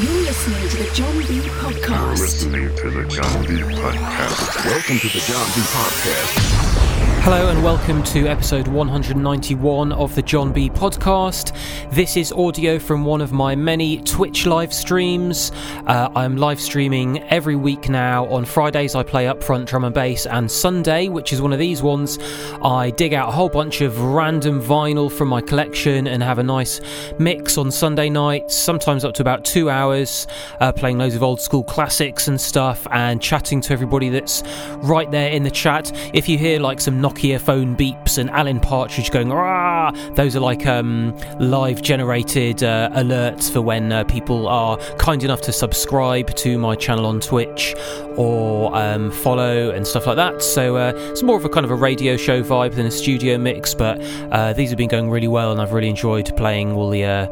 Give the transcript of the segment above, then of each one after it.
You're listening to the John B. Podcast. You're listening to the John B. Podcast. Welcome to the John B. Podcast. Hello and welcome to episode 191 of the John B podcast. This is audio from one of my many Twitch live streams. Uh, I'm live streaming every week now. On Fridays, I play upfront drum and bass, and Sunday, which is one of these ones, I dig out a whole bunch of random vinyl from my collection and have a nice mix on Sunday nights, sometimes up to about two hours, uh, playing loads of old school classics and stuff, and chatting to everybody that's right there in the chat. If you hear like some Nokia phone beeps and Alan Partridge going "ah," those are like um, live generated uh, alerts for when uh, people are kind enough to subscribe to my channel on Twitch or um, follow and stuff like that. So uh, it's more of a kind of a radio show vibe than a studio mix, but uh, these have been going really well, and I've really enjoyed playing all the uh,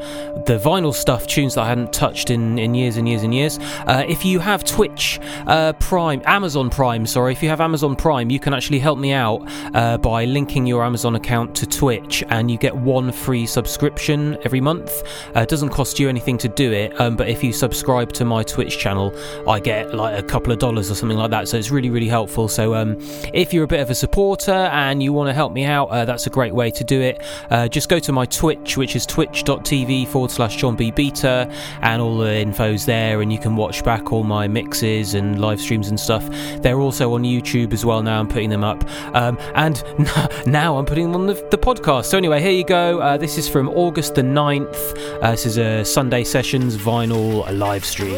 the vinyl stuff, tunes that I hadn't touched in, in years and years and years. Uh, if you have Twitch Prime, Amazon Prime, sorry, if you have Amazon Prime, you can actually help me out uh, by linking your Amazon account to Twitch, and you get one free subscription every month. Uh, it doesn't cost you anything to do it, um, but if you subscribe to my Twitch channel, I get like a couple of dollars or something like that. So it's really, really helpful. So um, if you're a bit of a supporter and you want to help me out, uh, that's a great way to do it. Uh, just go to my Twitch, which is twitch.tv forward slash John B. Beta, and all the info's there, and you can watch back all my mixes and live streams and stuff. They're also on YouTube as well now. I'm putting them up. Um, and now I'm putting them on the, the podcast. So, anyway, here you go. Uh, this is from August the 9th. Uh, this is a Sunday Sessions vinyl live stream.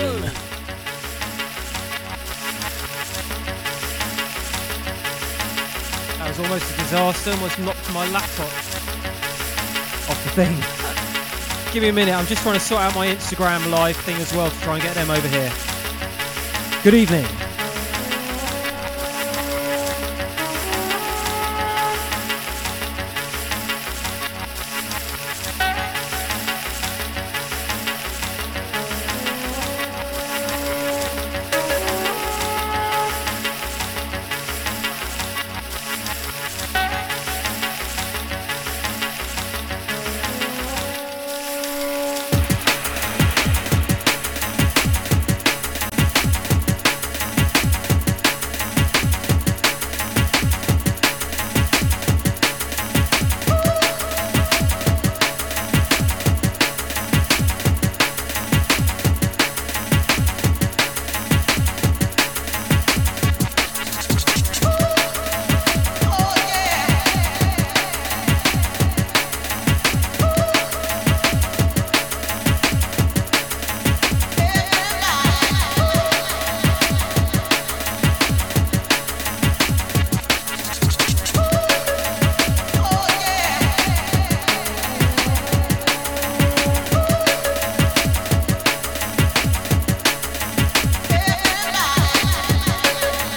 That was almost a disaster. Almost knocked my laptop off the thing. Give me a minute. I'm just trying to sort out my Instagram live thing as well to try and get them over here. Good evening.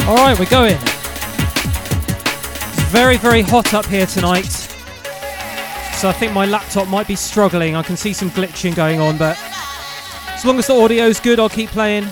All right, we're going. It's very, very hot up here tonight. So I think my laptop might be struggling. I can see some glitching going on, but as long as the audio's good, I'll keep playing.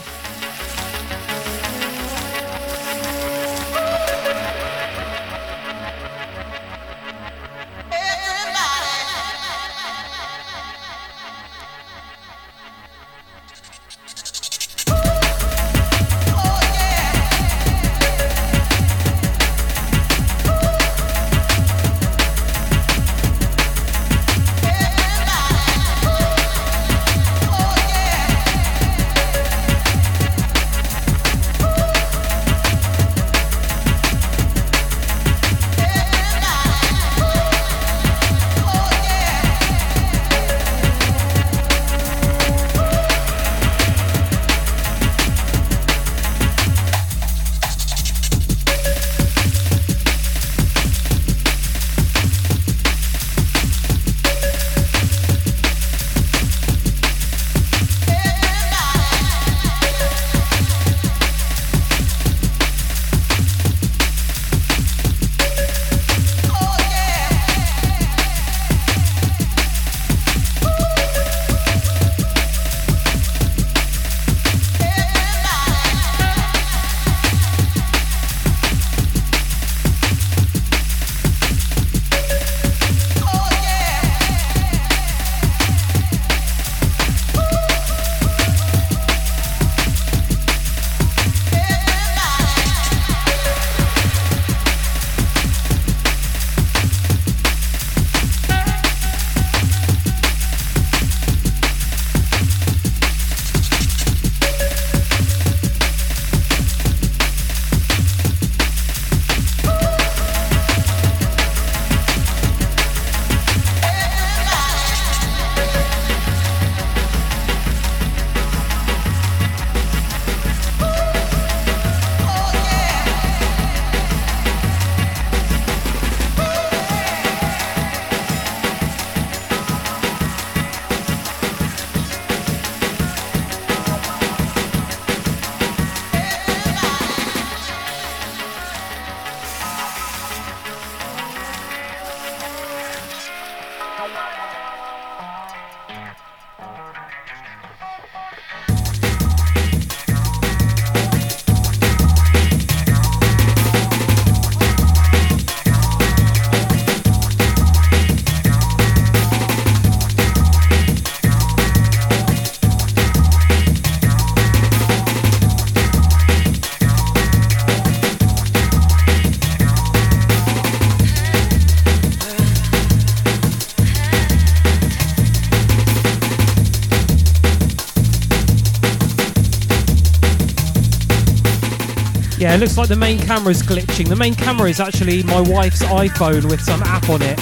Yeah, it looks like the main camera's glitching. The main camera is actually my wife's iPhone with some app on it.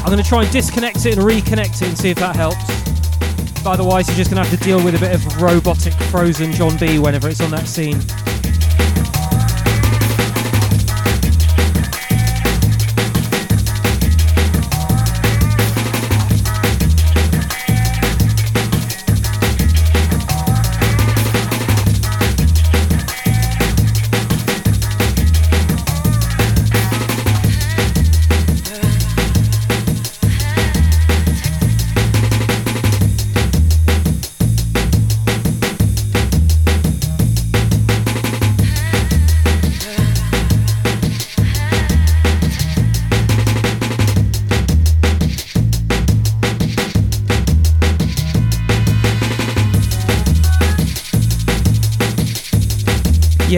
I'm going to try and disconnect it and reconnect it and see if that helps. But otherwise, you're just going to have to deal with a bit of robotic frozen John B whenever it's on that scene.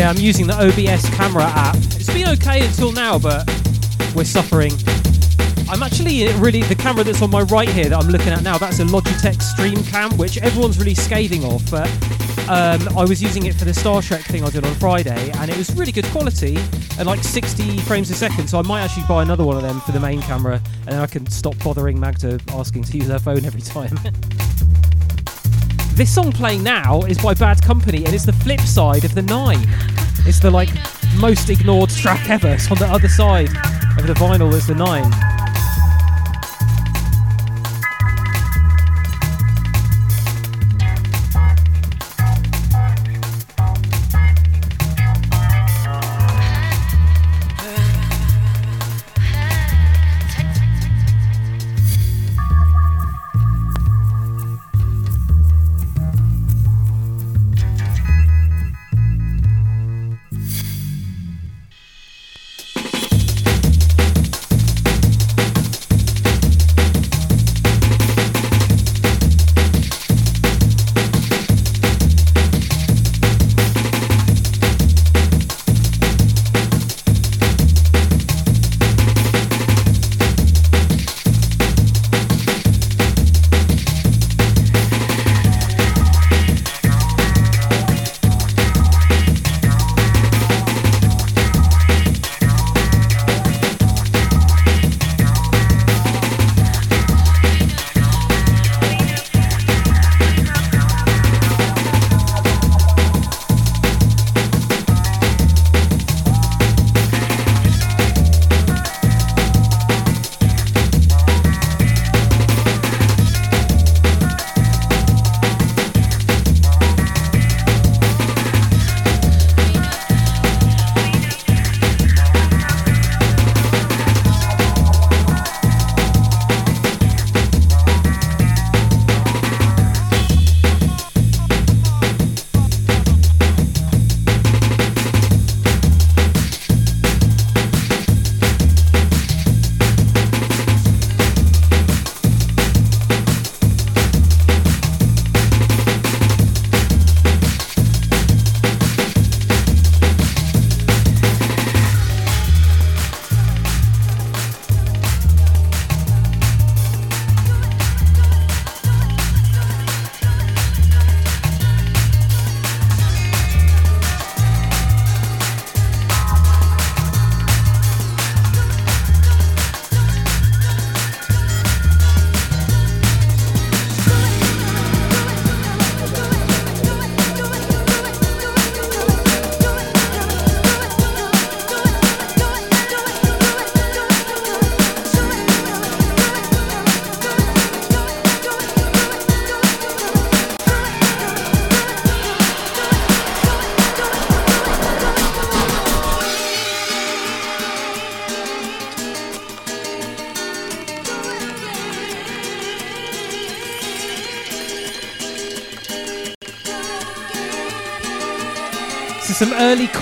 I'm using the OBS camera app. It's been okay until now, but we're suffering. I'm actually really the camera that's on my right here that I'm looking at now. That's a Logitech Stream Cam, which everyone's really scathing of. But um, I was using it for the Star Trek thing I did on Friday, and it was really good quality and like 60 frames a second. So I might actually buy another one of them for the main camera, and then I can stop bothering Magda asking to use her phone every time. This song playing now is by Bad Company, and it's the flip side of the Nine. It's the like most ignored track ever. It's on the other side of the vinyl as the Nine.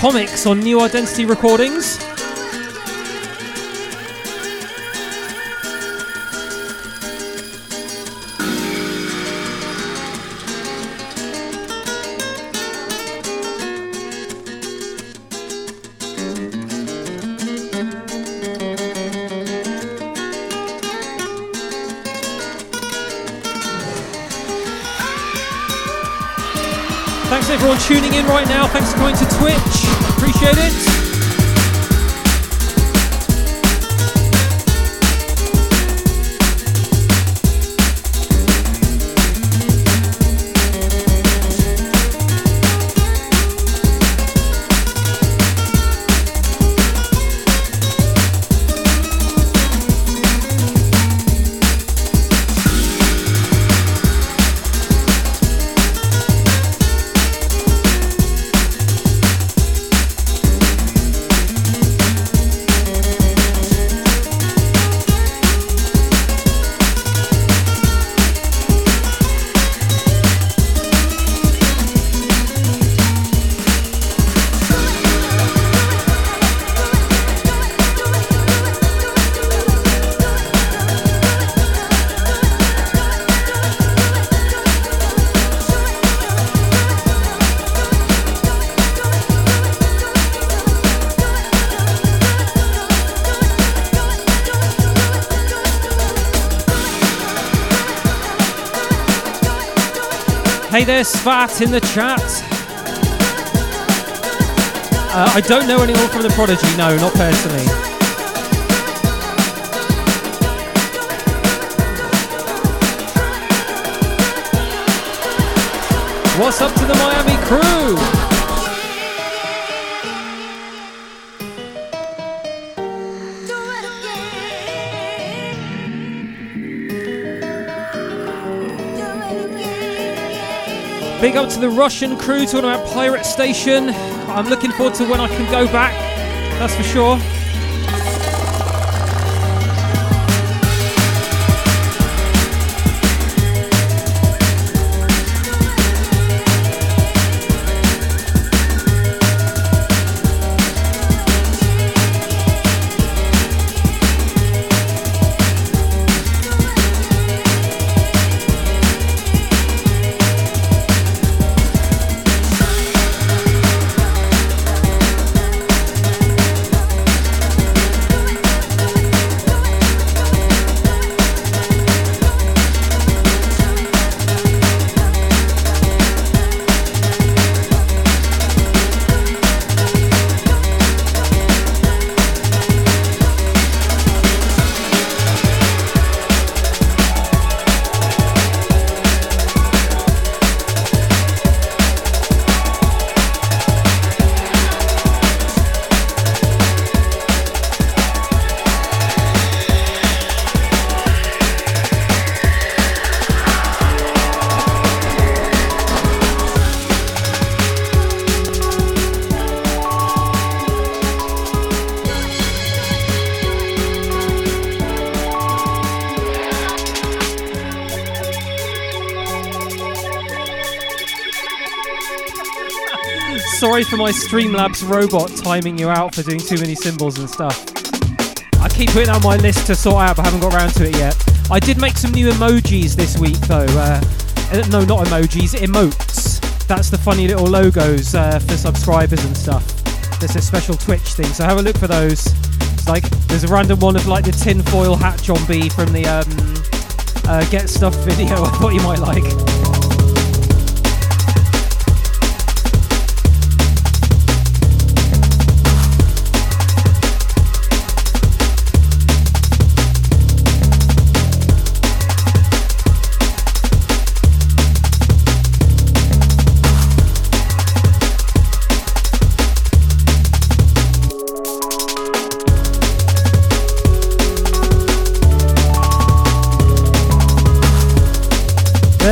Comics on New Identity recordings. Svat in the chat. Uh, I don't know anyone from the Prodigy, no, not personally. What's up to the Miami crew? Big up to the Russian crew talking about Pirate Station. I'm looking forward to when I can go back, that's for sure. My Streamlabs robot timing you out for doing too many symbols and stuff. I keep putting on my list to sort out, but haven't got around to it yet. I did make some new emojis this week, though. Uh, uh no, not emojis, emotes. That's the funny little logos uh, for subscribers and stuff. There's a special Twitch thing, so have a look for those. It's like there's a random one of like the tinfoil hat John B from the um, uh, Get Stuff video. I thought you might like.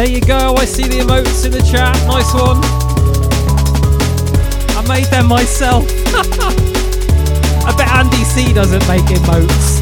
There you go. I see the emotes in the chat. Nice one. I made them myself. I bet Andy C doesn't make emotes.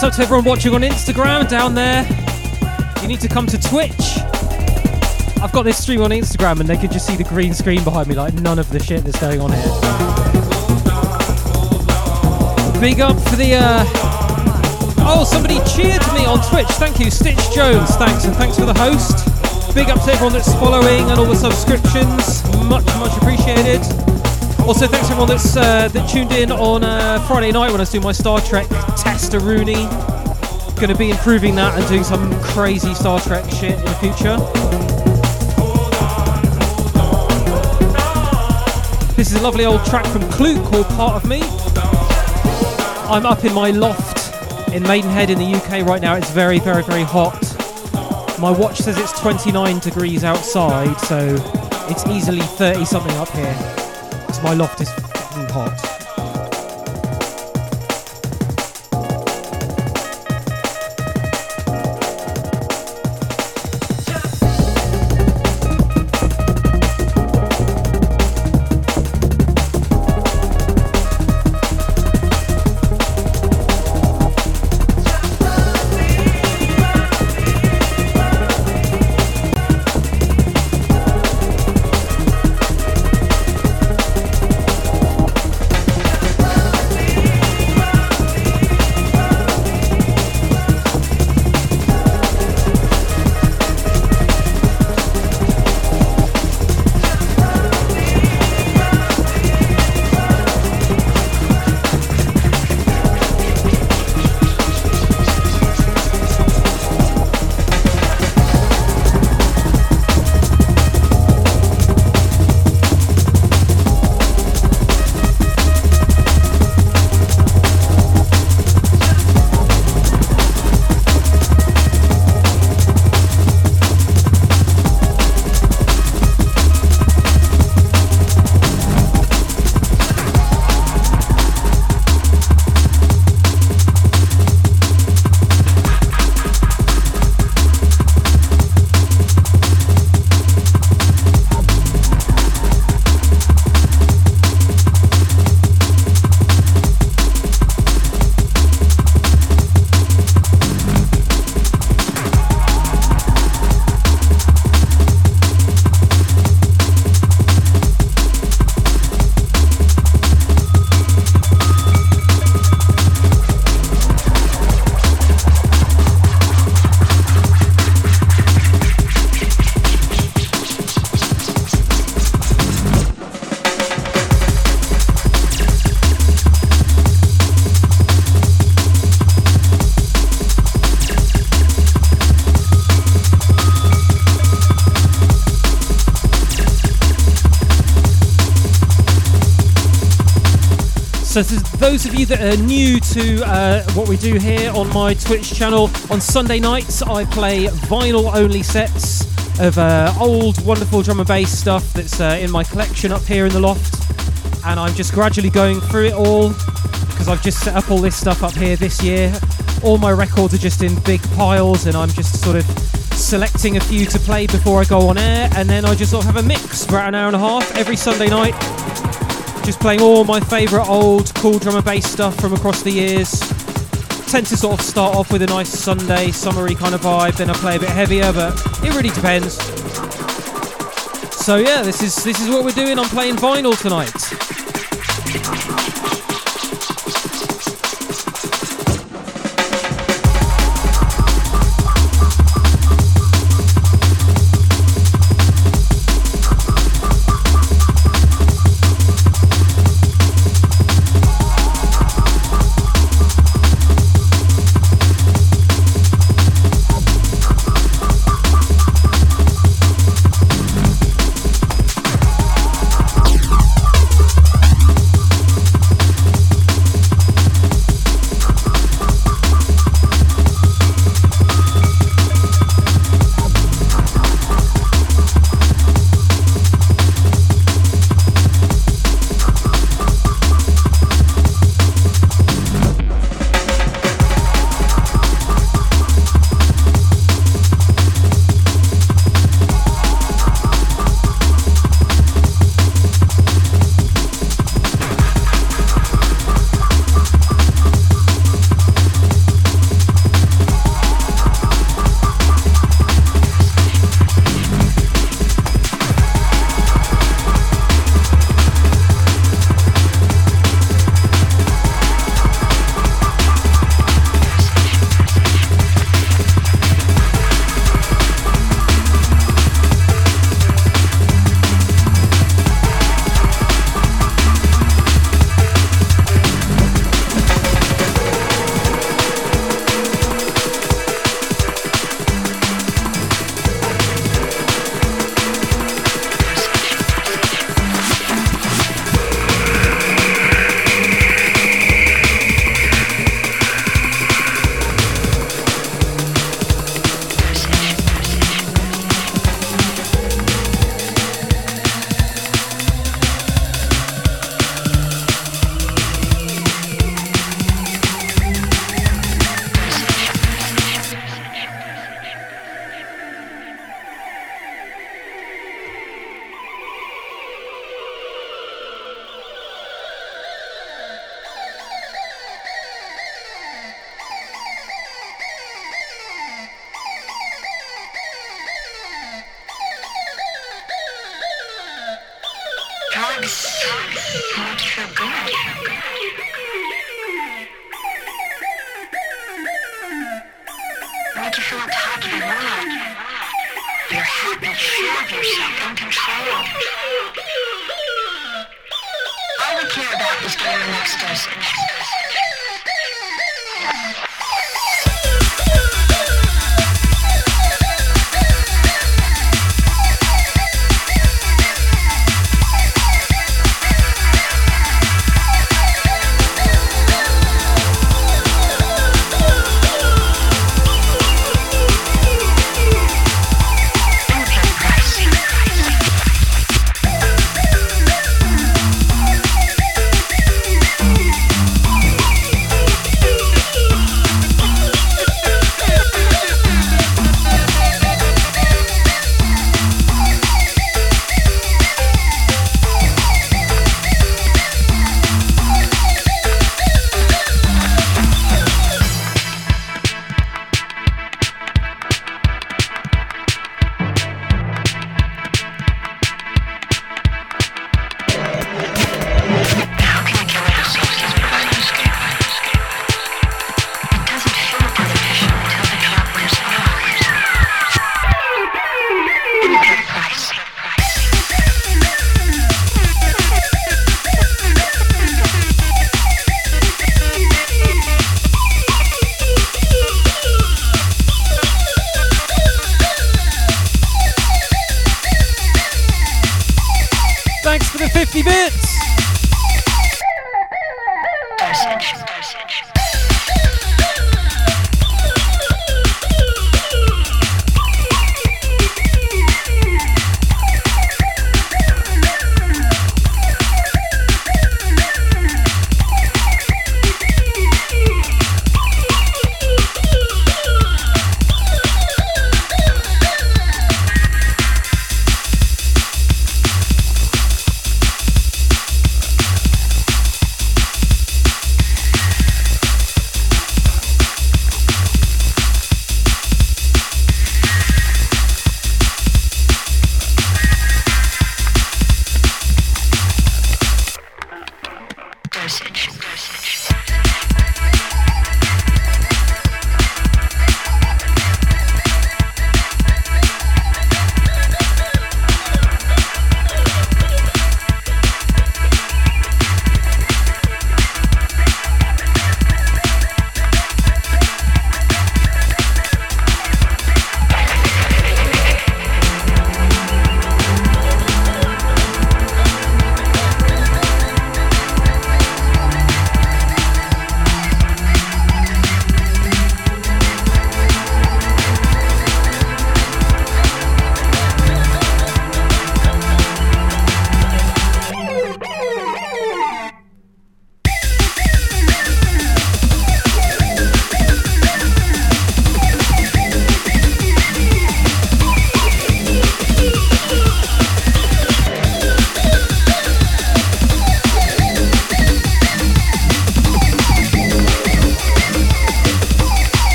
What's up to everyone watching on Instagram down there? You need to come to Twitch. I've got this stream on Instagram and they can just see the green screen behind me, like none of the shit that's going on here. Big up for the. Uh... Oh, somebody cheered me on Twitch. Thank you, Stitch Jones. Thanks, and thanks for the host. Big up to everyone that's following and all the subscriptions. Much, much appreciated. Also, thanks everyone that's uh, that tuned in on uh, Friday night when I was doing my Star Trek tester Rooney. Going to be improving that and doing some crazy Star Trek shit in the future. This is a lovely old track from Clue called Part of Me. I'm up in my loft in Maidenhead in the UK right now. It's very, very, very hot. My watch says it's 29 degrees outside, so it's easily 30 something up here. My loft is fucking hot. That are new to uh, what we do here on my Twitch channel, on Sunday nights I play vinyl only sets of uh, old, wonderful drum and bass stuff that's uh, in my collection up here in the loft. And I'm just gradually going through it all because I've just set up all this stuff up here this year. All my records are just in big piles, and I'm just sort of selecting a few to play before I go on air, and then I just sort of have a mix for about an hour and a half every Sunday night just playing all my favourite old cool drum and bass stuff from across the years. Tend to sort of start off with a nice Sunday, summery kind of vibe, then I play a bit heavier, but it really depends. So yeah, this is this is what we're doing. I'm playing vinyl tonight.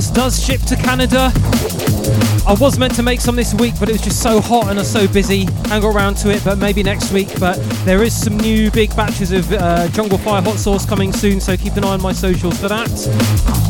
Sauce does ship to Canada. I was meant to make some this week, but it was just so hot and I was so busy. I got around to it, but maybe next week. But there is some new big batches of uh, Jungle Fire hot sauce coming soon, so keep an eye on my socials for that.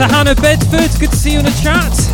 To Hannah Bedford. Good to see you in the chat.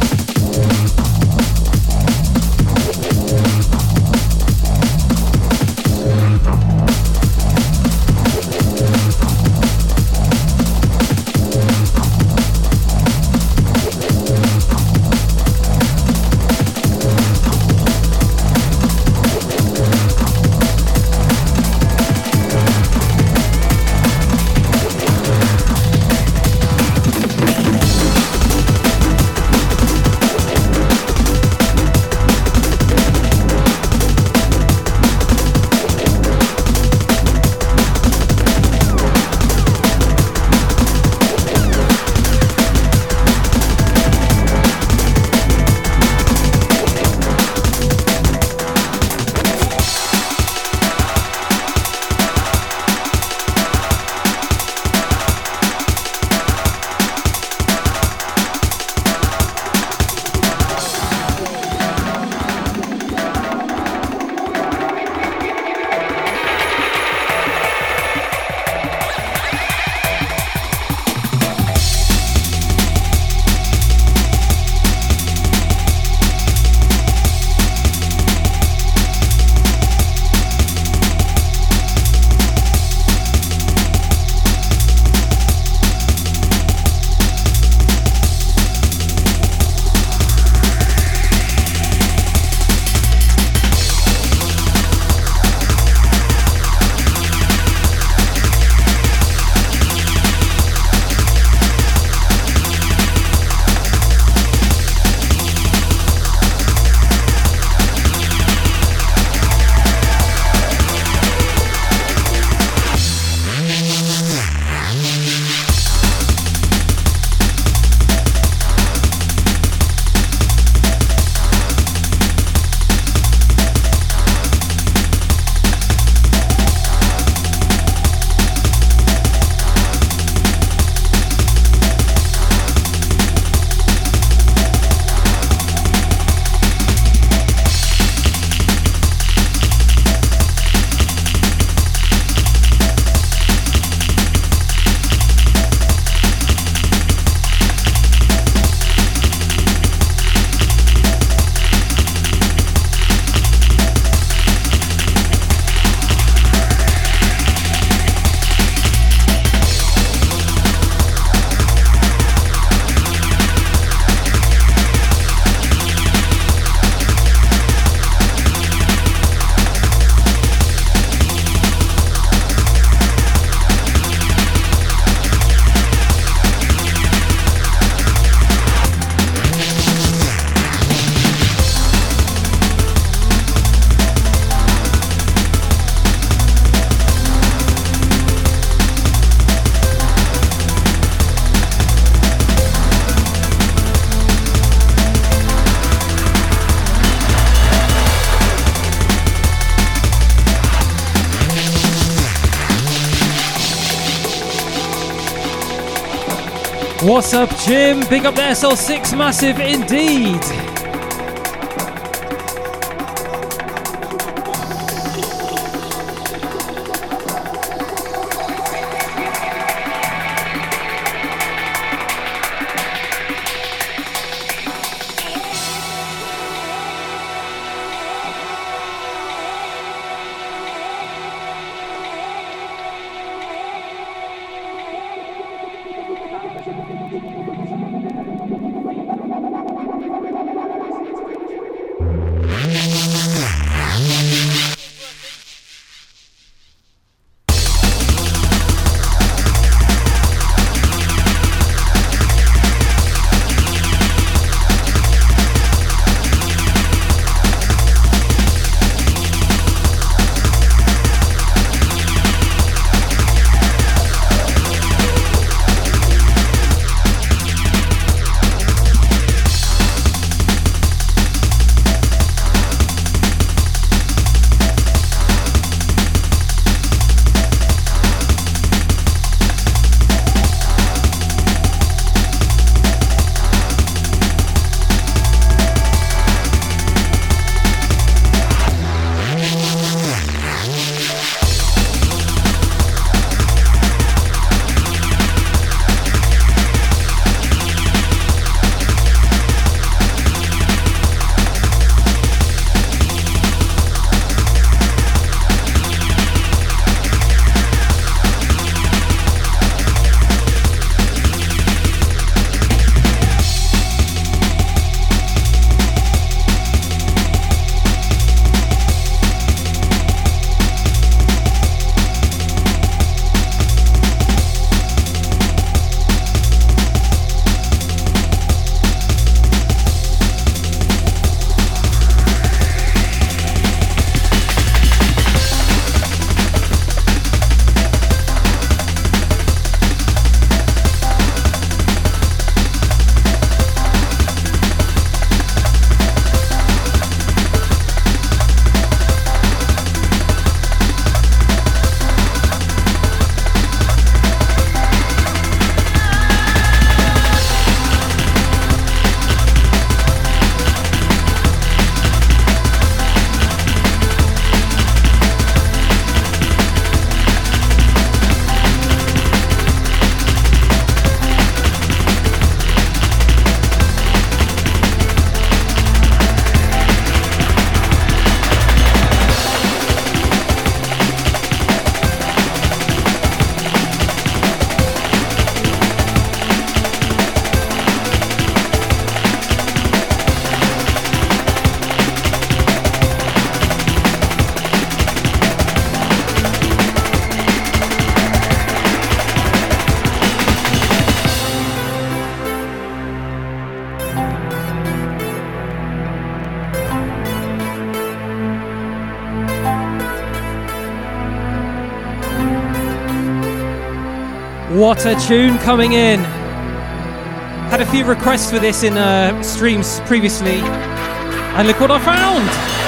What's up, Jim? Big up the SL6 Massive indeed. What a tune coming in! Had a few requests for this in uh, streams previously, and look what I found!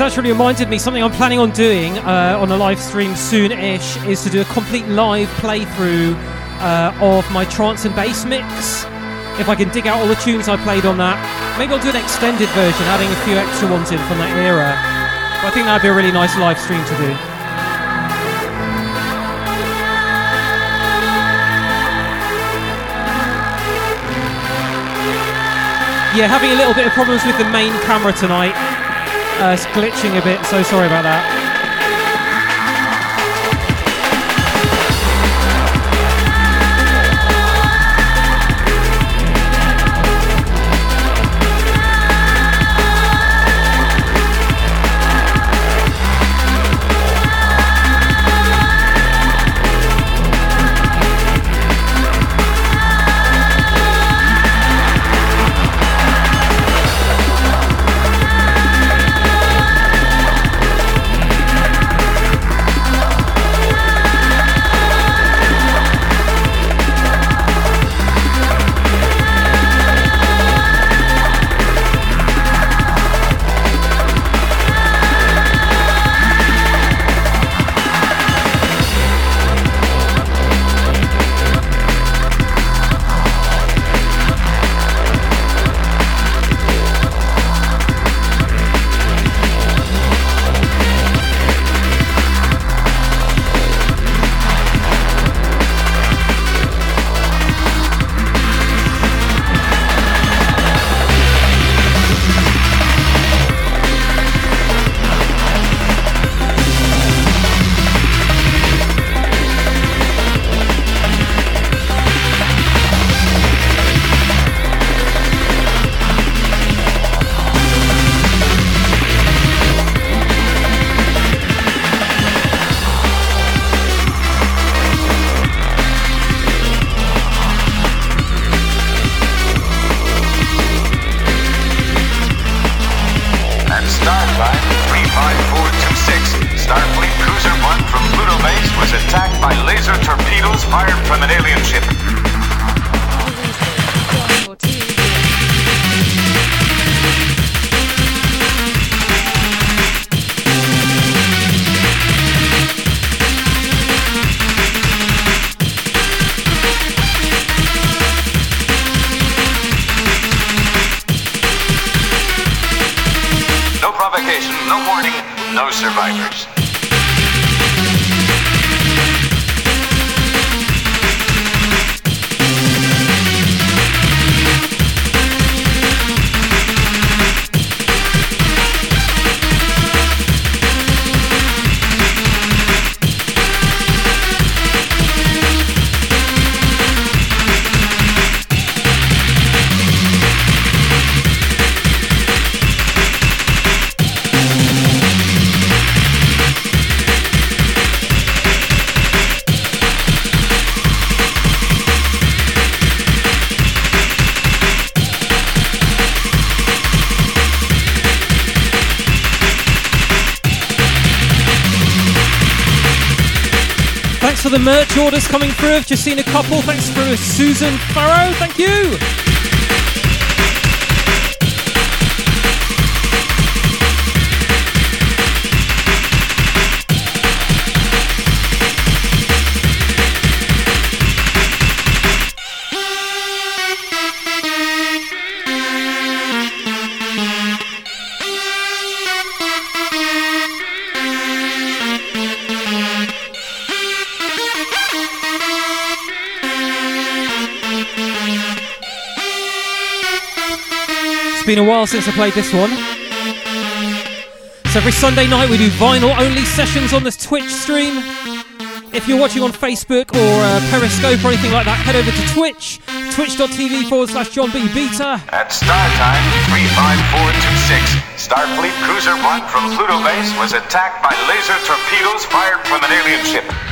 This actually reminded me something I'm planning on doing uh, on a live stream soon-ish is to do a complete live playthrough uh, of my trance and bass mix. If I can dig out all the tunes I played on that, maybe I'll do an extended version, adding a few extra ones in from that era. But I think that'd be a really nice live stream to do. Yeah, having a little bit of problems with the main camera tonight. Uh, it's glitching a bit, so sorry about that. An alien ship. Orders coming through. I've just seen a couple. Thanks for Susan Farrow. Thank you. Been a while since I played this one. So every Sunday night we do vinyl only sessions on this Twitch stream. If you're watching on Facebook or uh, Periscope or anything like that, head over to Twitch, twitch.tv forward slash John B. Beta. At star time 35426, Starfleet Cruiser 1 from Pluto Base was attacked by laser torpedoes fired from an alien ship.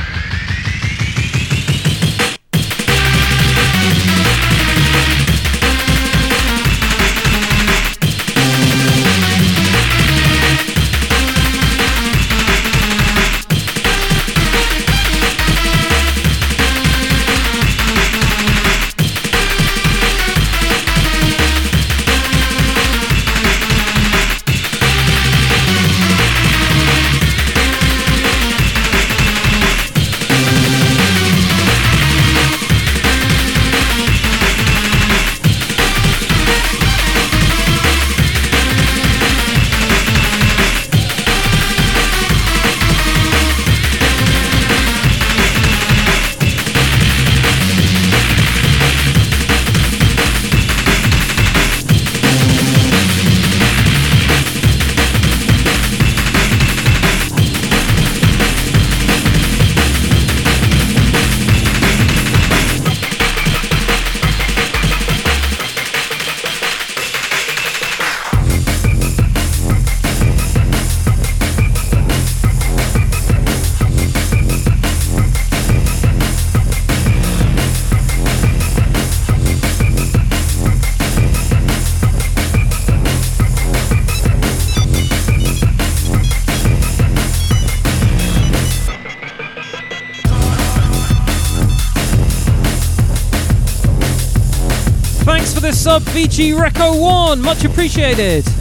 VG Reco 1. Much appreciated.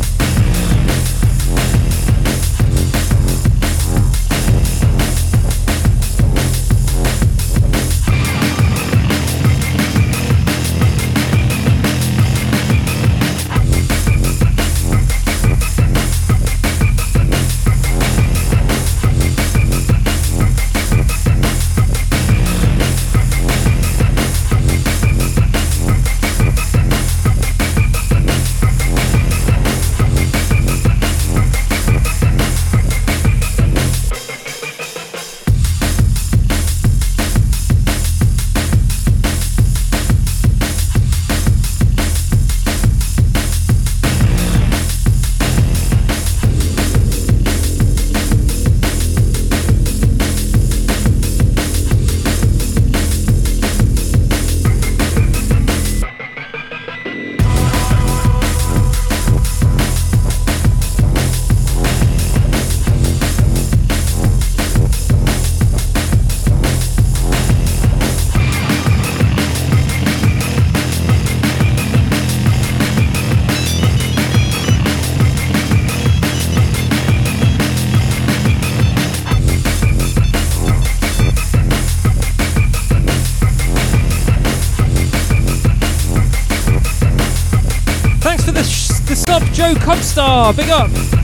Cubstar, big up.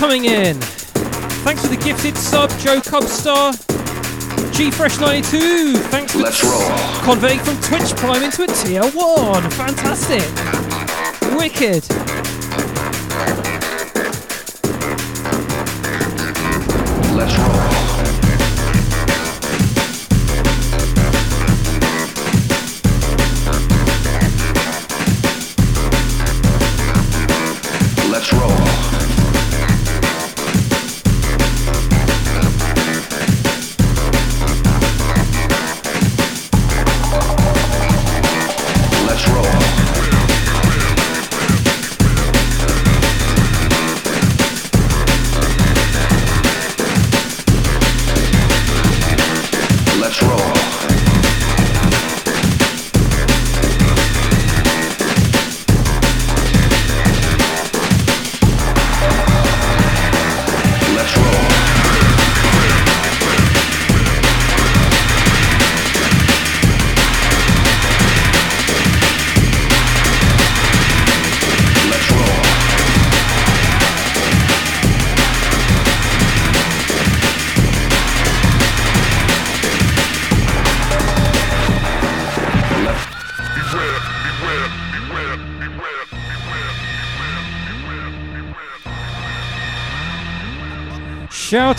Coming in. Thanks for the gifted sub, Joe Cubstar. G Fresh 92, thanks for Let's roll. converting from Twitch Prime into a tier 1. Fantastic. Wicked.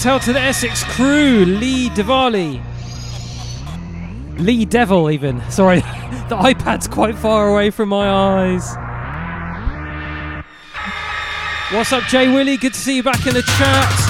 Out to the Essex crew, Lee Diwali. Lee Devil, even. Sorry, the iPad's quite far away from my eyes. What's up, Jay Willie? Good to see you back in the chat.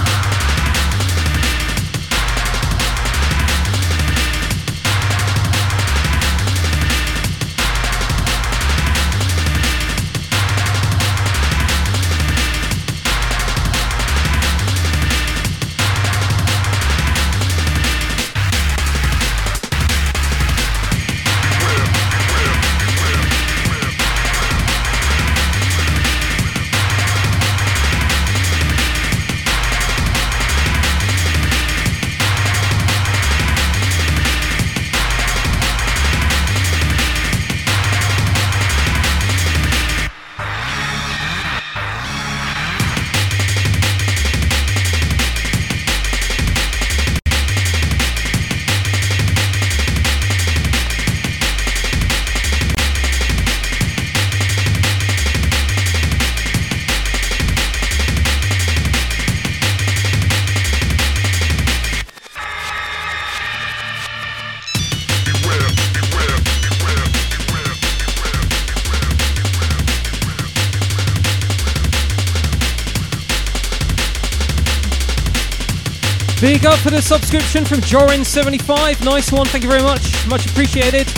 Big up for the subscription from Jorin75. Nice one. Thank you very much. Much appreciated.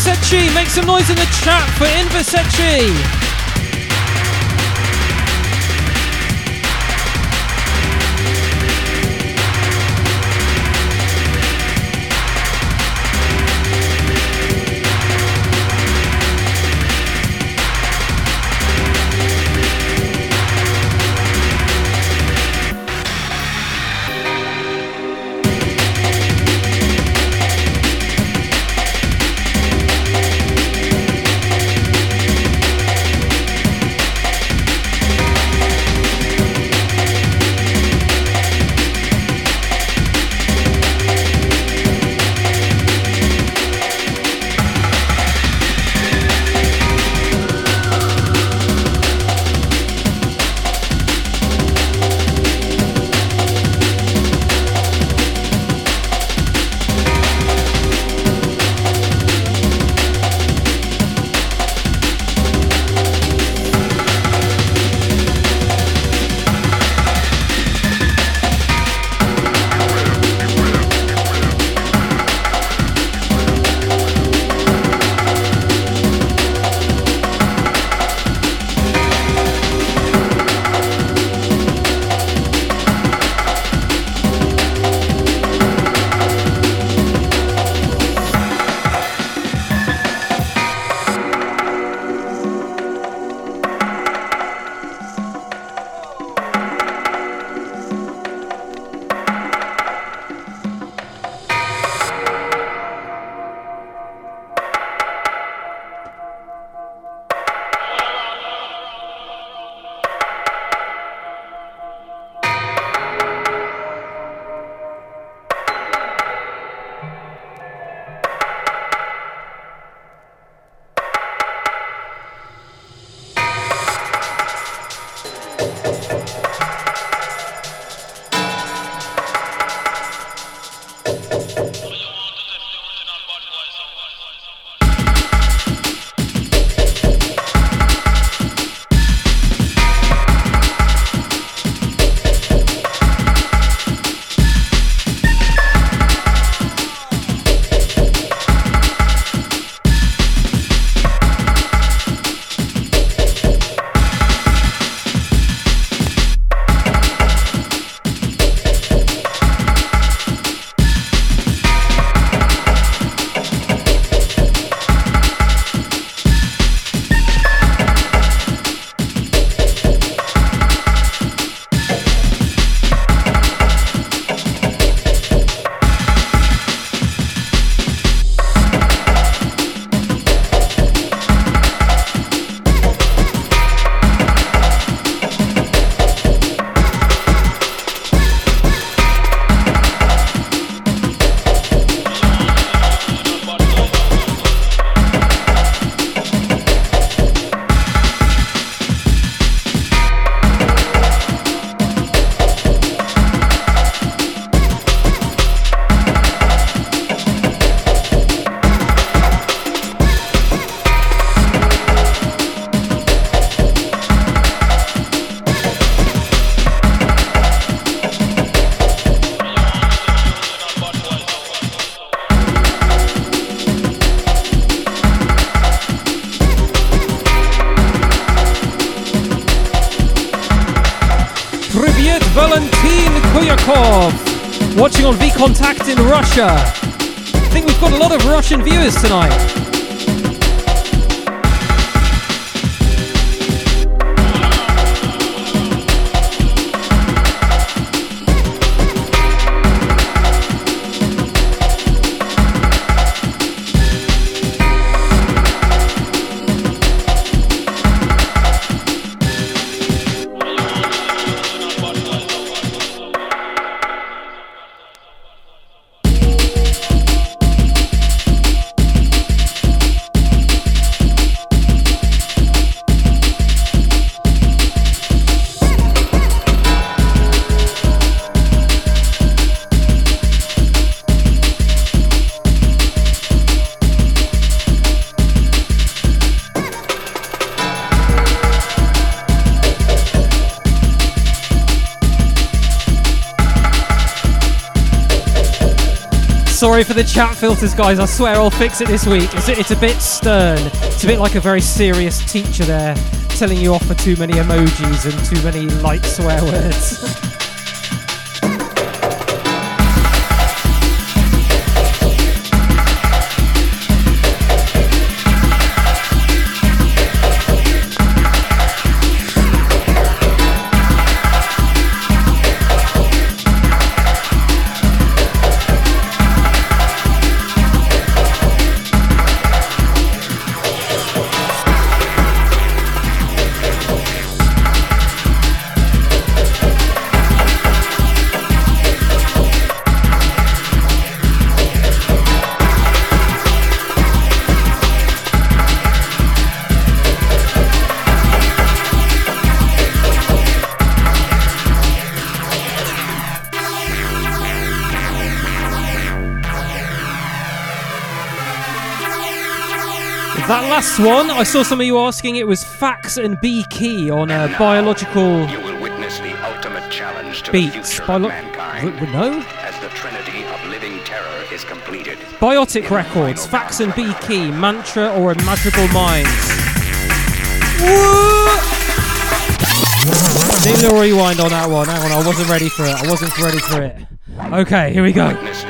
Sub, Make some noise in the chat for Inversechi. Russia. I think we've got a lot of Russian viewers tonight. Sorry for the chat filters, guys. I swear I'll fix it this week. It's, it's a bit stern. It's a bit like a very serious teacher there telling you off for too many emojis and too many light swear words. last one, I saw some of you asking. It was Fax and B Key on uh, a biological You will witness the ultimate challenge to beats. the future Bio- of mankind no, as the trinity of living terror is completed. Biotic Records, Fax and B Key, Mantra or Imaginable Minds. Need a little rewind on that one. Hang on, I wasn't ready for it. I wasn't ready for it. Okay, here we go. Witness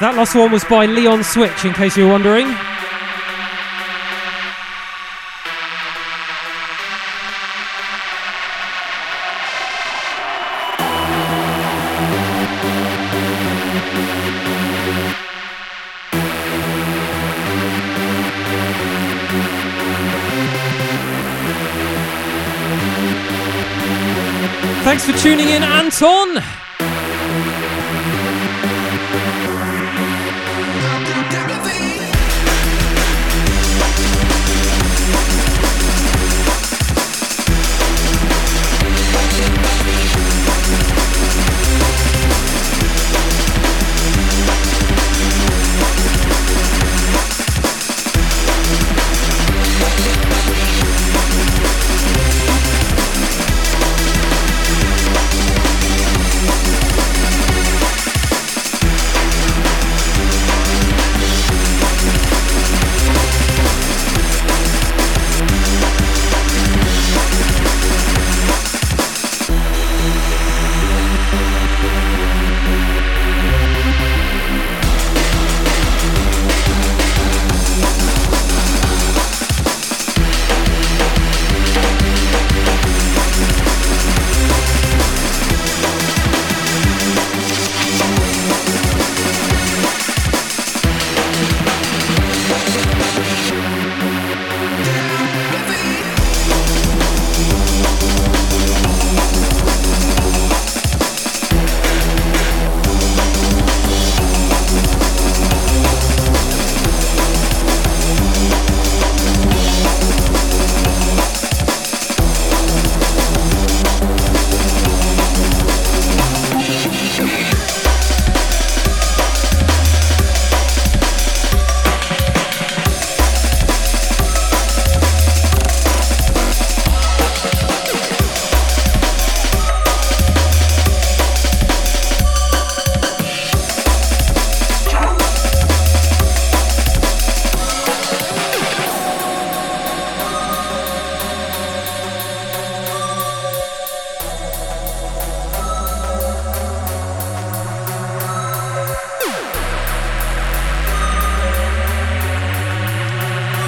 That last one was by Leon Switch, in case you were wondering. Thanks for tuning in, Anton.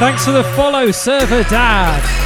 Thanks for the follow, Server Dad.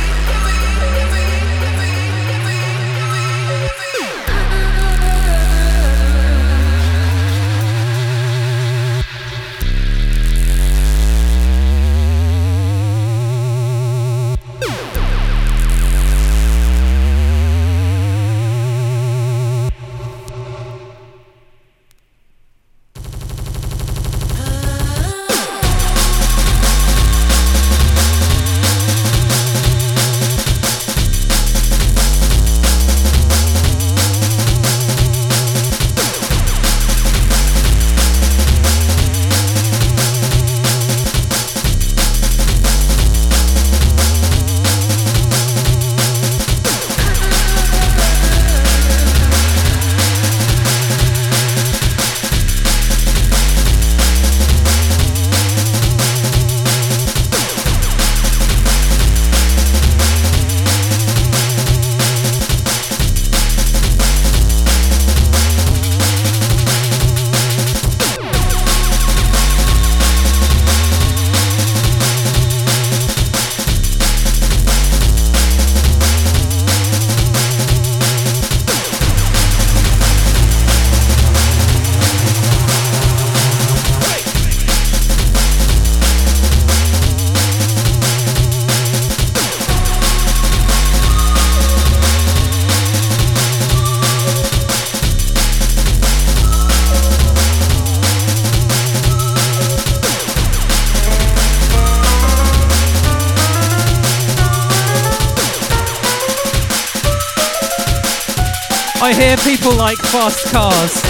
Like fast cars.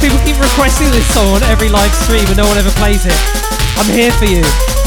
People keep requesting this song on every live stream and no one ever plays it. I'm here for you.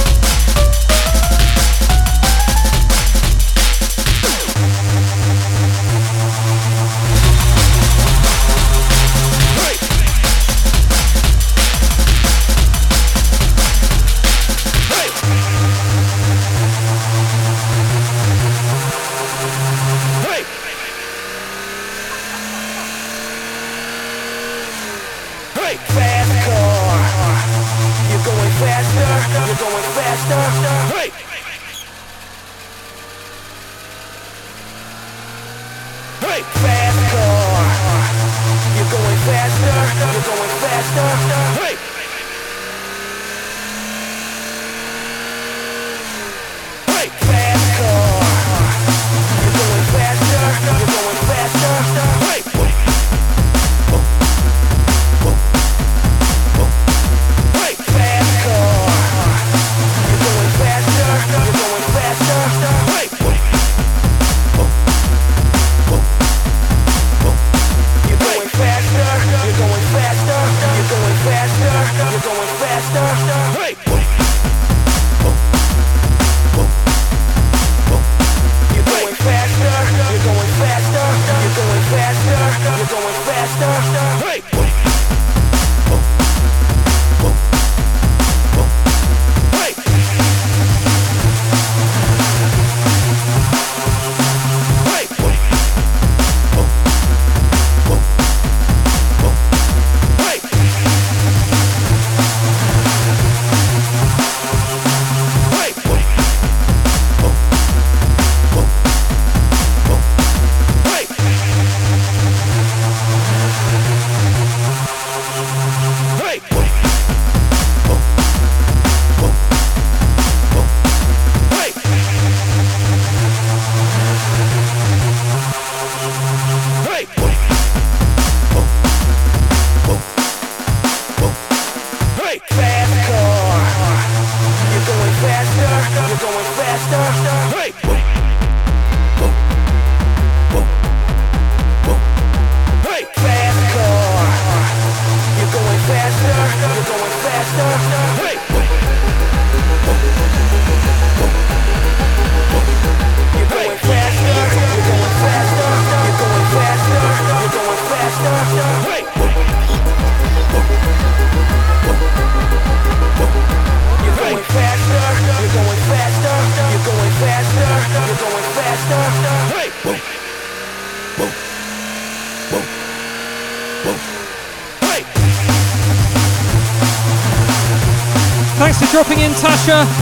Natasha.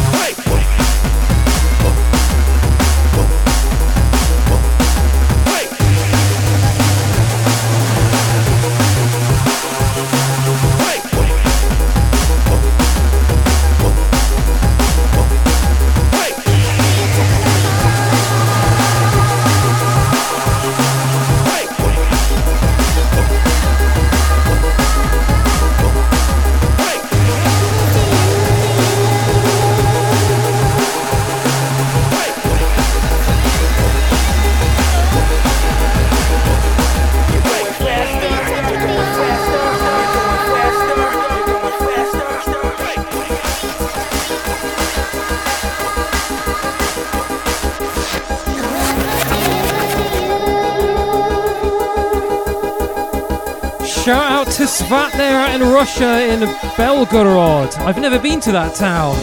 Russia in Belgorod. I've never been to that town.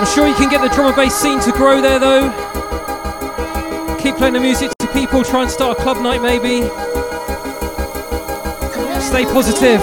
I'm sure you can get the drum and bass scene to grow there though. Keep playing the music to people, try and start a club night maybe. Stay positive.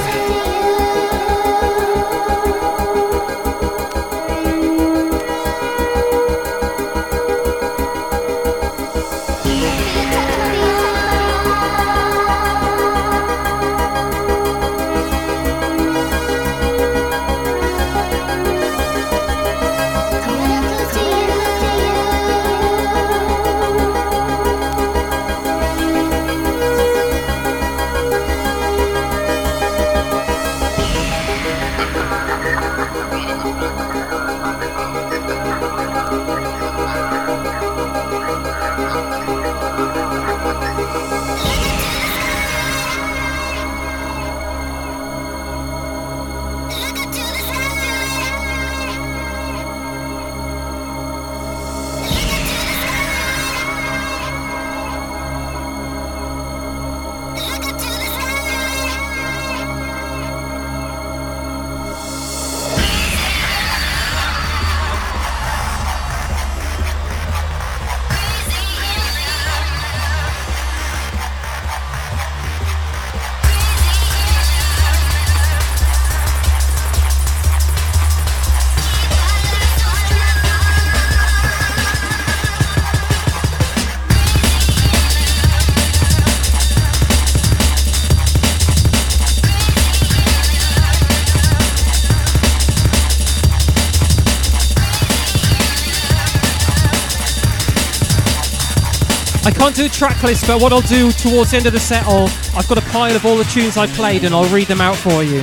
Do track list, but what I'll do towards the end of the set, I'll, I've got a pile of all the tunes I played and I'll read them out for you.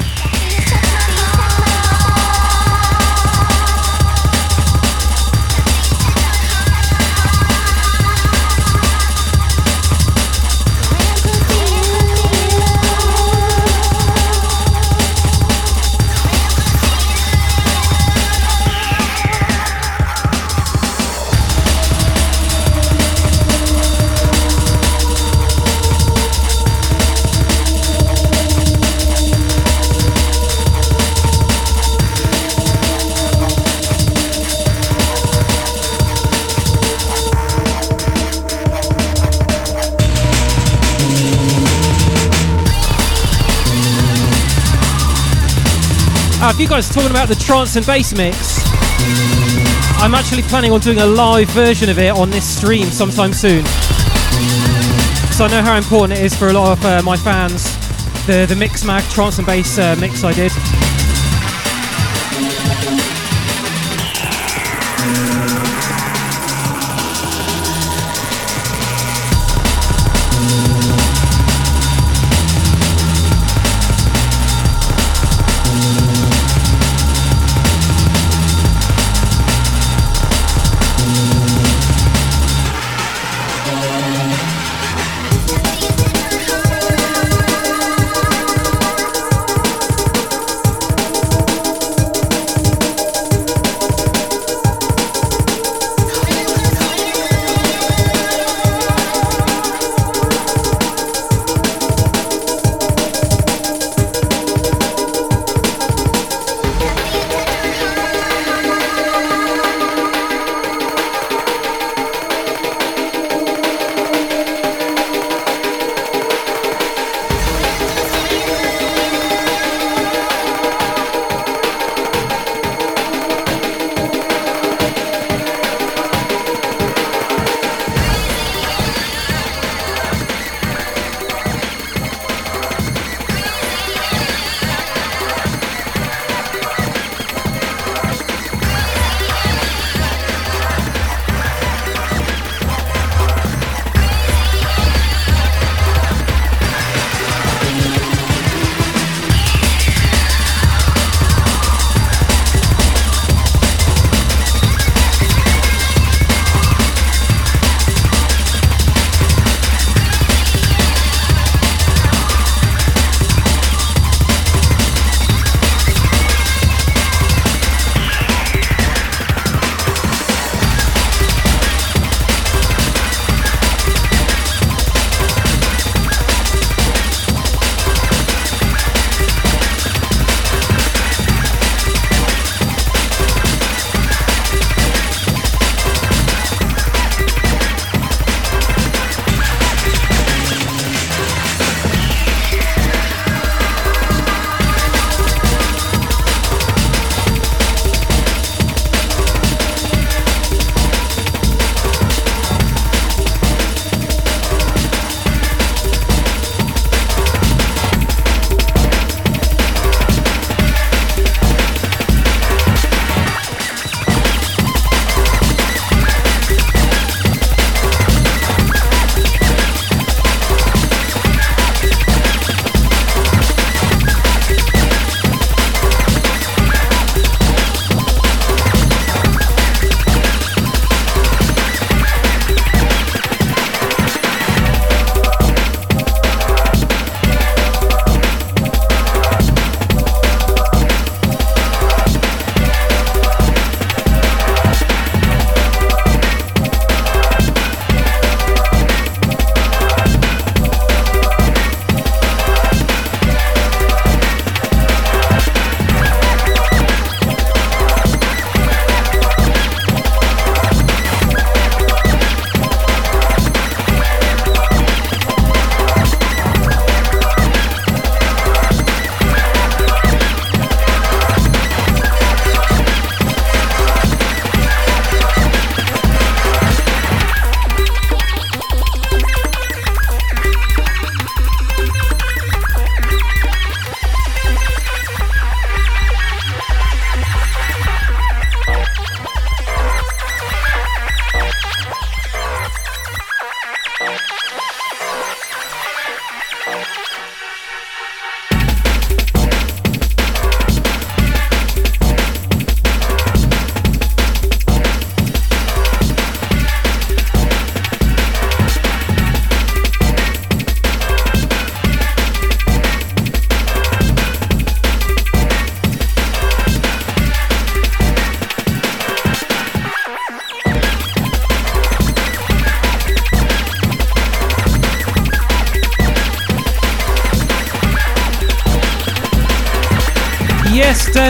You guys talking about the trance and bass mix, I'm actually planning on doing a live version of it on this stream sometime soon. So I know how important it is for a lot of uh, my fans. The the Mixmag trance and bass uh, mix I did.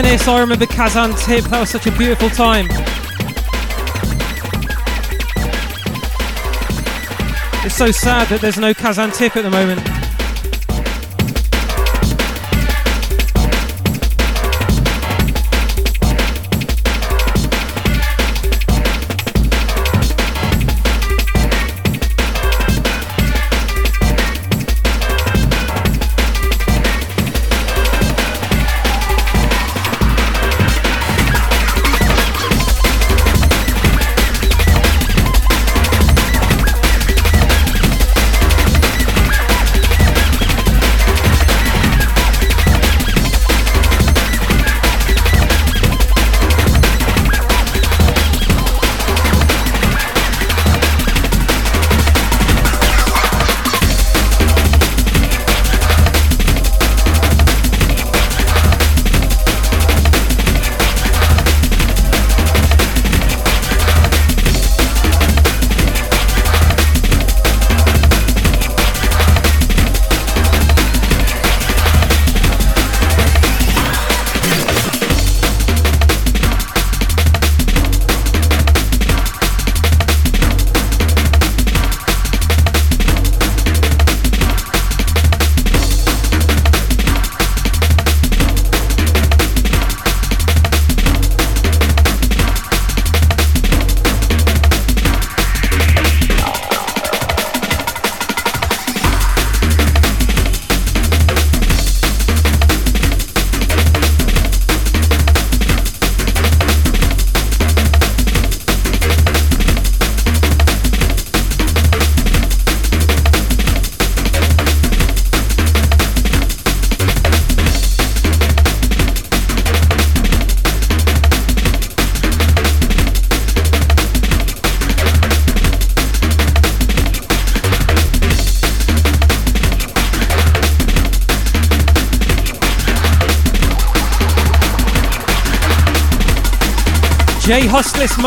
Yes, I remember Kazantip. That was such a beautiful time. It's so sad that there's no Kazantip at the moment.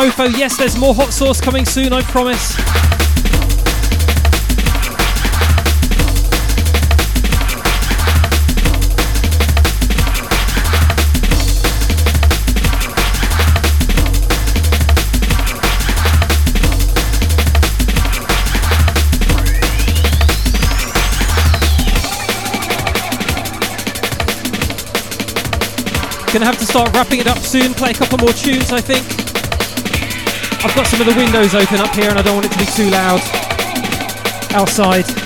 Mofo. Yes, there's more hot sauce coming soon, I promise. Gonna have to start wrapping it up soon, play a couple more tunes, I think. I've got some of the windows open up here and I don't want it to be too loud outside.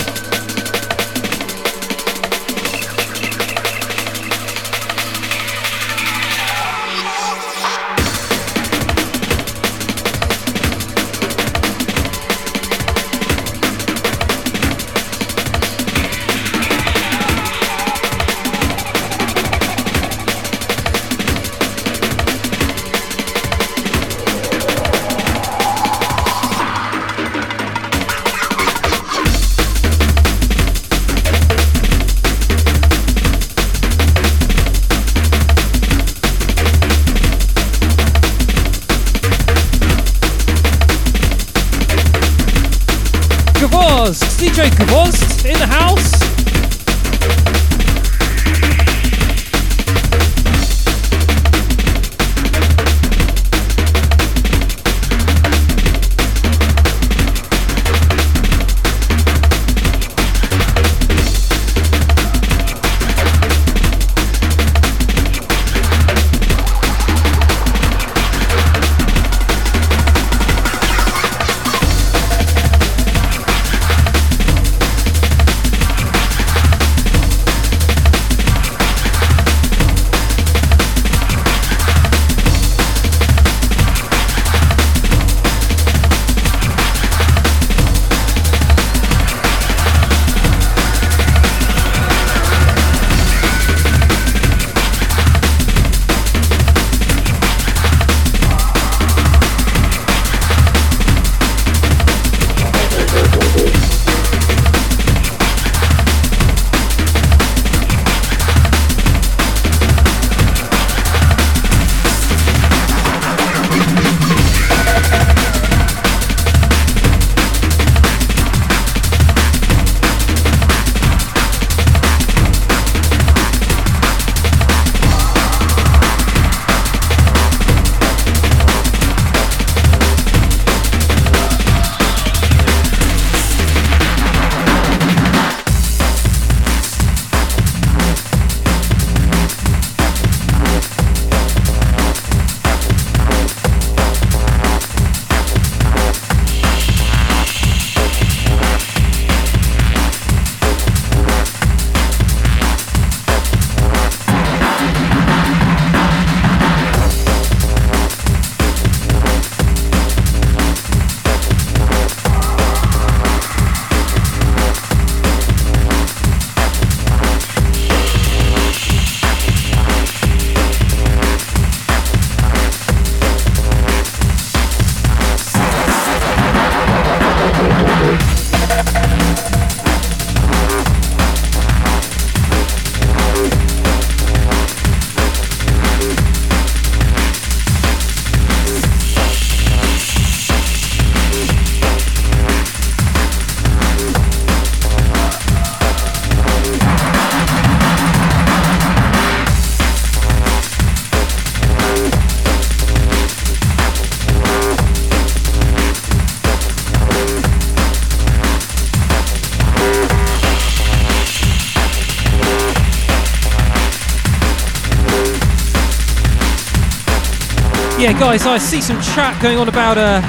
Guys, I see some chat going on about uh,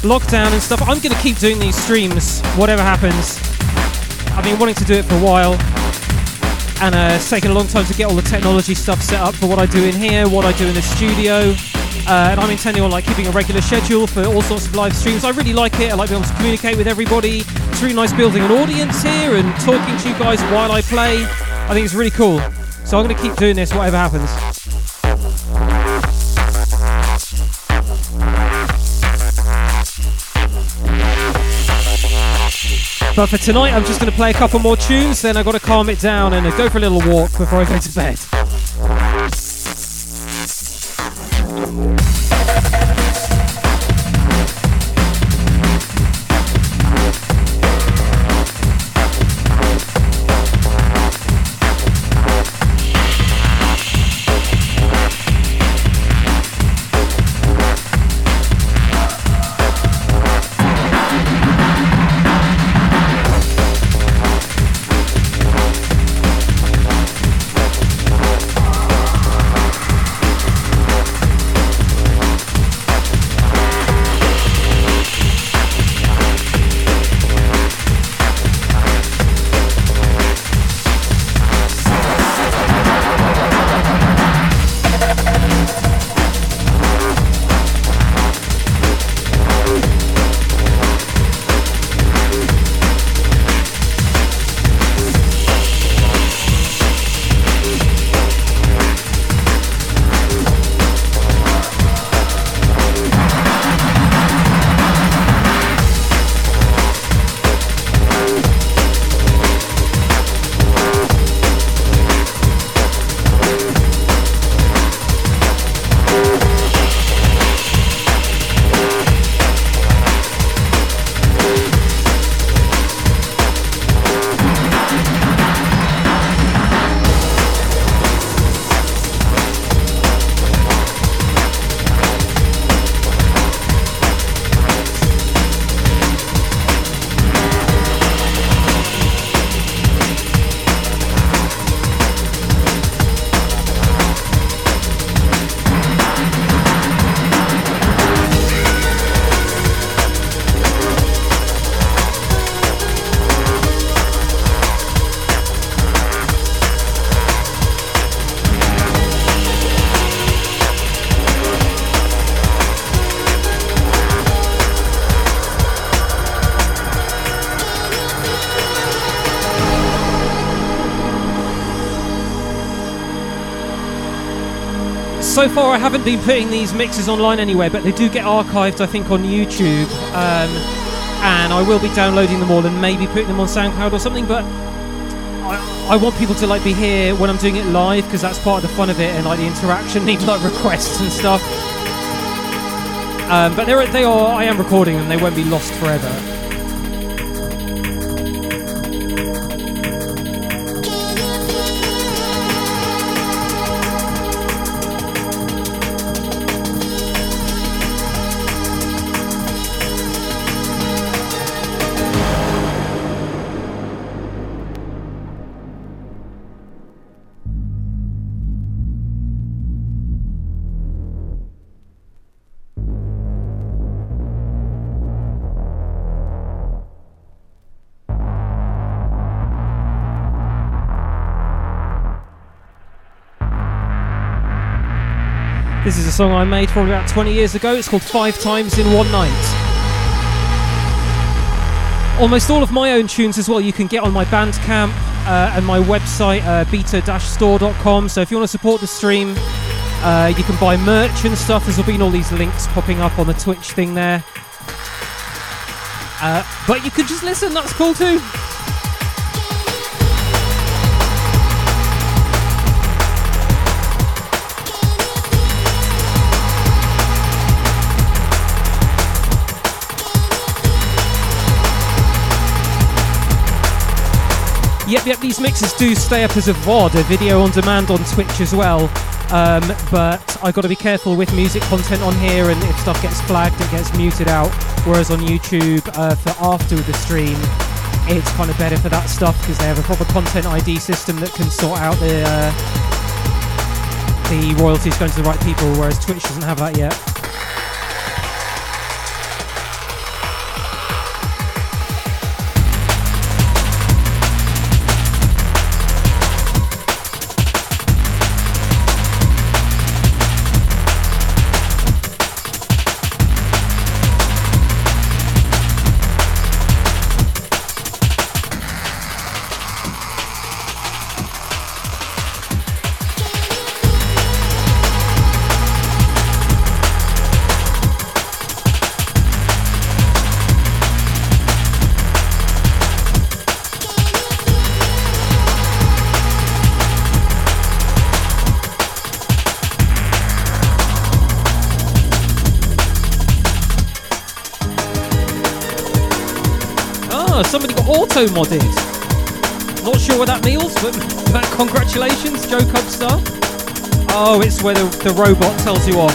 lockdown and stuff. I'm going to keep doing these streams, whatever happens. I've been wanting to do it for a while, and uh, it's taken a long time to get all the technology stuff set up for what I do in here, what I do in the studio. Uh, and I'm intending on like keeping a regular schedule for all sorts of live streams. I really like it. I like being able to communicate with everybody. It's really nice building an audience here and talking to you guys while I play. I think it's really cool. So I'm going to keep doing this, whatever happens. But for tonight, I'm just going to play a couple more tunes, then I've got to calm it down and go for a little walk before I go to bed. So far I haven't been putting these mixes online anywhere, but they do get archived, I think, on YouTube. Um, and I will be downloading them all and maybe putting them on SoundCloud or something. But I, I want people to like be here when I'm doing it live because that's part of the fun of it and like the interaction, need like requests and stuff. Um, but they're, they are. I am recording them. They won't be lost forever. This is a song I made probably about 20 years ago. It's called Five Times in One Night. Almost all of my own tunes as well you can get on my Bandcamp uh, and my website, uh, beta-store.com. So if you want to support the stream, uh, you can buy merch and stuff. There's been all these links popping up on the Twitch thing there. Uh, but you could just listen, that's cool too. Yep, yep, these mixes do stay up as a VOD, a video on demand on Twitch as well. Um, but I've got to be careful with music content on here, and if stuff gets flagged, it gets muted out. Whereas on YouTube, uh, for after the stream, it's kind of better for that stuff because they have a proper content ID system that can sort out the uh, the royalties going to the right people, whereas Twitch doesn't have that yet. Auto modded. Not sure what that means, but, but congratulations, Joe Cubstar. Oh, it's where the, the robot tells you off.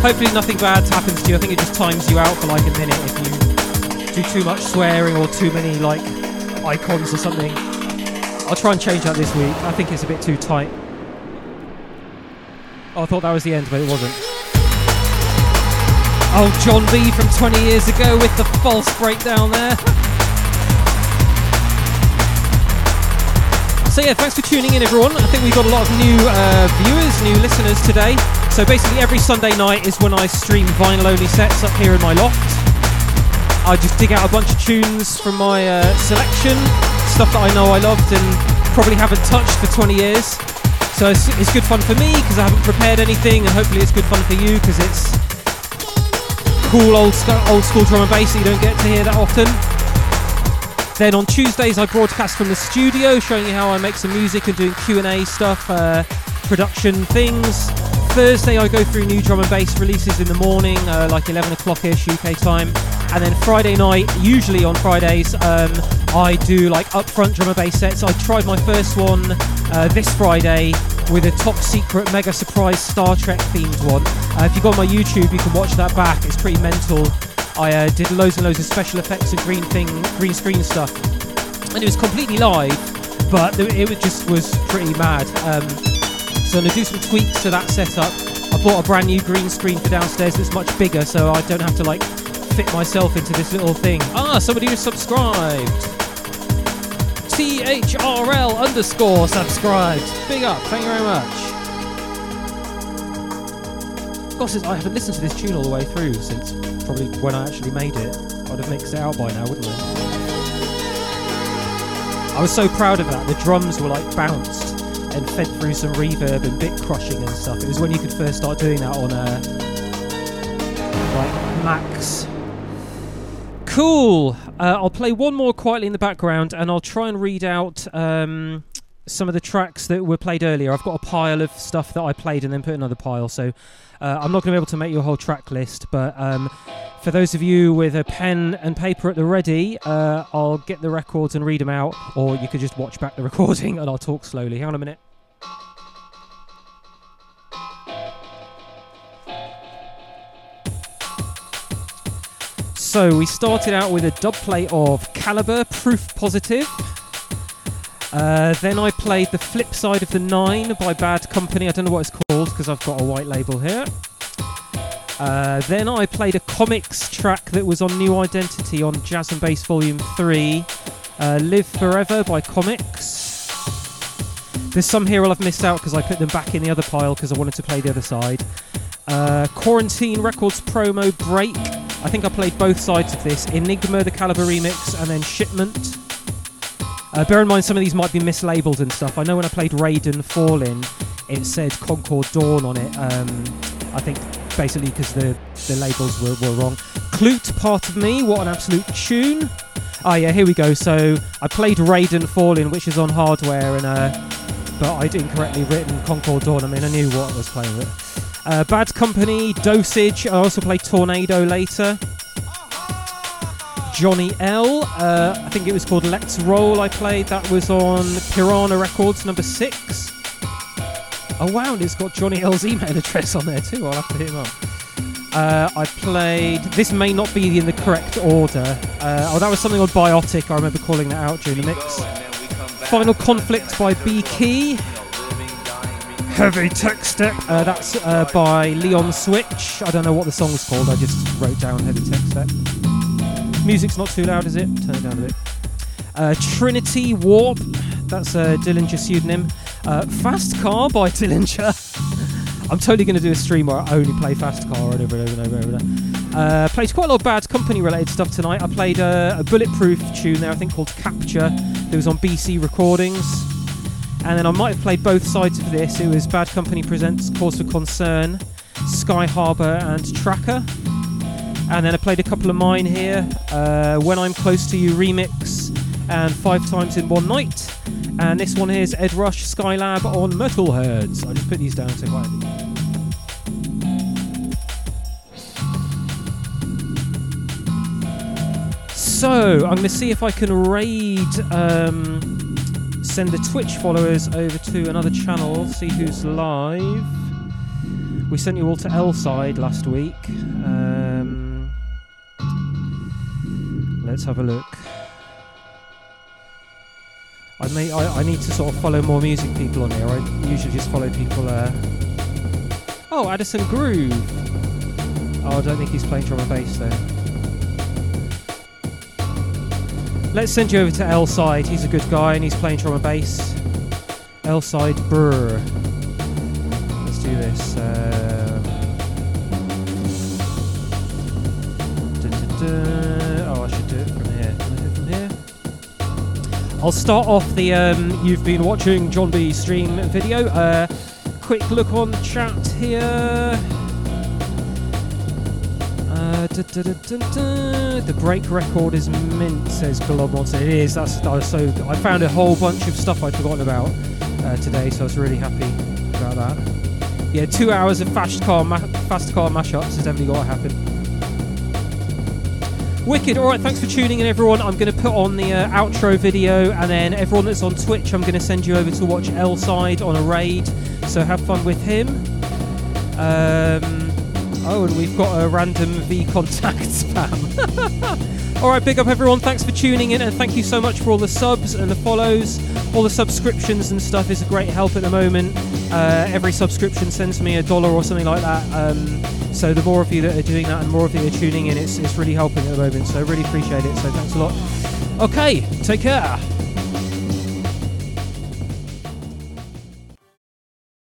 Hopefully, nothing bad happens to you. I think it just times you out for like a minute if you do too much swearing or too many like icons or something. I'll try and change that this week. I think it's a bit too tight. Oh, I thought that was the end, but it wasn't. Oh, John B from 20 years ago with the false breakdown there. So yeah, thanks for tuning in, everyone. I think we've got a lot of new uh, viewers, new listeners today. So basically, every Sunday night is when I stream vinyl-only sets up here in my loft. I just dig out a bunch of tunes from my uh, selection, stuff that I know I loved and probably haven't touched for 20 years. So it's, it's good fun for me because I haven't prepared anything, and hopefully it's good fun for you because it's cool old old school drum and bass that you don't get to hear that often. Then on Tuesdays I broadcast from the studio, showing you how I make some music and doing Q and A stuff, uh, production things. Thursday I go through new drum and bass releases in the morning, uh, like 11 o'clock ish UK time. And then Friday night, usually on Fridays, um, I do like upfront drum and bass sets. I tried my first one uh, this Friday with a top secret mega surprise Star Trek themed one. Uh, if you go on my YouTube, you can watch that back. It's pretty mental. I uh, did loads and loads of special effects and green thing, green screen stuff, and it was completely live, but it just was pretty mad. Um, so I'm gonna do some tweaks to that setup. I bought a brand new green screen for downstairs that's much bigger, so I don't have to like fit myself into this little thing. Ah, somebody who subscribed. THRL underscore subscribed. Big up, thank you very much. Gosh, I haven't listened to this tune all the way through since probably when I actually made it. I'd have mixed it out by now, wouldn't I? I was so proud of that. The drums were like bounced and fed through some reverb and bit crushing and stuff. It was when you could first start doing that on a like Max. Cool. Uh, I'll play one more quietly in the background, and I'll try and read out um, some of the tracks that were played earlier. I've got a pile of stuff that I played and then put another pile, so uh, I'm not going to be able to make you a whole track list. But um, for those of you with a pen and paper at the ready, uh, I'll get the records and read them out, or you could just watch back the recording and I'll talk slowly. Hang on a minute. So we started out with a dub plate of Calibre, Proof Positive. Uh, then I played the flip side of the Nine by Bad Company. I don't know what it's called because I've got a white label here. Uh, then I played a comics track that was on New Identity on Jazz and Bass Volume 3. Uh, Live Forever by Comics. There's some here I'll have missed out because I put them back in the other pile because I wanted to play the other side. Uh, Quarantine Records promo break. I think I played both sides of this Enigma, the Calibre remix, and then Shipment. Uh, bear in mind, some of these might be mislabeled and stuff. I know when I played Raiden Fallen, it said Concord Dawn on it. Um, I think basically because the, the labels were, were wrong. Clute, Part of Me, what an absolute tune. Oh, yeah, here we go. So I played Raiden Fallen, which is on hardware, and uh, but I'd incorrectly written Concord Dawn. I mean, I knew what I was playing with. Uh, Bad Company, Dosage. I also played Tornado later. Johnny L. Uh, I think it was called Let's Roll. I played that was on Piranha Records number six. Oh wow, it's got Johnny L's email address on there too. I'll have to hit him up. Uh, I played. This may not be in the correct order. Uh, oh, that was something on Biotic. I remember calling that out during the mix. Final Conflict by B Key. Heavy Tech Step. Uh, that's uh, by Leon Switch. I don't know what the song's called. I just wrote down Heavy Tech Step. Music's not too loud, is it? Turn it down a bit. Uh, Trinity Warp. That's a Dillinja pseudonym. Uh, Fast Car by Dillinja. I'm totally going to do a stream where I only play Fast Car over and over and over and over. Uh, played quite a lot of Bad Company related stuff tonight. I played uh, a Bulletproof tune there, I think called Capture. That was on BC Recordings. And then I might have played both sides of this. It was Bad Company Presents Cause for Concern, Sky Harbour, and Tracker. And then I played a couple of mine here uh, When I'm Close to You remix and Five Times in One Night. And this one here is Ed Rush Skylab on Metalheadz. I just put these down so quietly. So I'm going to see if I can raid, um, send the Twitch followers over to another channel, see who's live. We sent you all to L-Side last week. Um, let's have a look. I may I, I need to sort of follow more music people on here. I usually just follow people. Uh... Oh, Addison Groove. Oh, I don't think he's playing drum and bass there. Let's send you over to L-Side. He's a good guy and he's playing drum and bass. L-Side Brr. Let's do this. Um, I'll start off the um, you've been watching John B stream video. Uh, quick look on the chat here. Uh, du- du- du. The break record is mint, says Glob Monster. It is. That's was so. I found a whole bunch of stuff I'd forgotten about uh, today, so I was really happy about that. Yeah, two hours of fast car ma- fast car mashups has definitely got to happen. Wicked. All right, thanks for tuning in, everyone. I'm going to put on the uh, outro video, and then everyone that's on Twitch, I'm going to send you over to watch L-Side on a raid. So have fun with him. Um, oh, and we've got a random V contact spam. all right, big up everyone. Thanks for tuning in, and thank you so much for all the subs and the follows, all the subscriptions and stuff is a great help at the moment. Uh, every subscription sends me a dollar or something like that. Um, so the more of you that are doing that and more of you are tuning in, it's, it's really helping at the moment. So I really appreciate it. So thanks a lot. Okay, take care.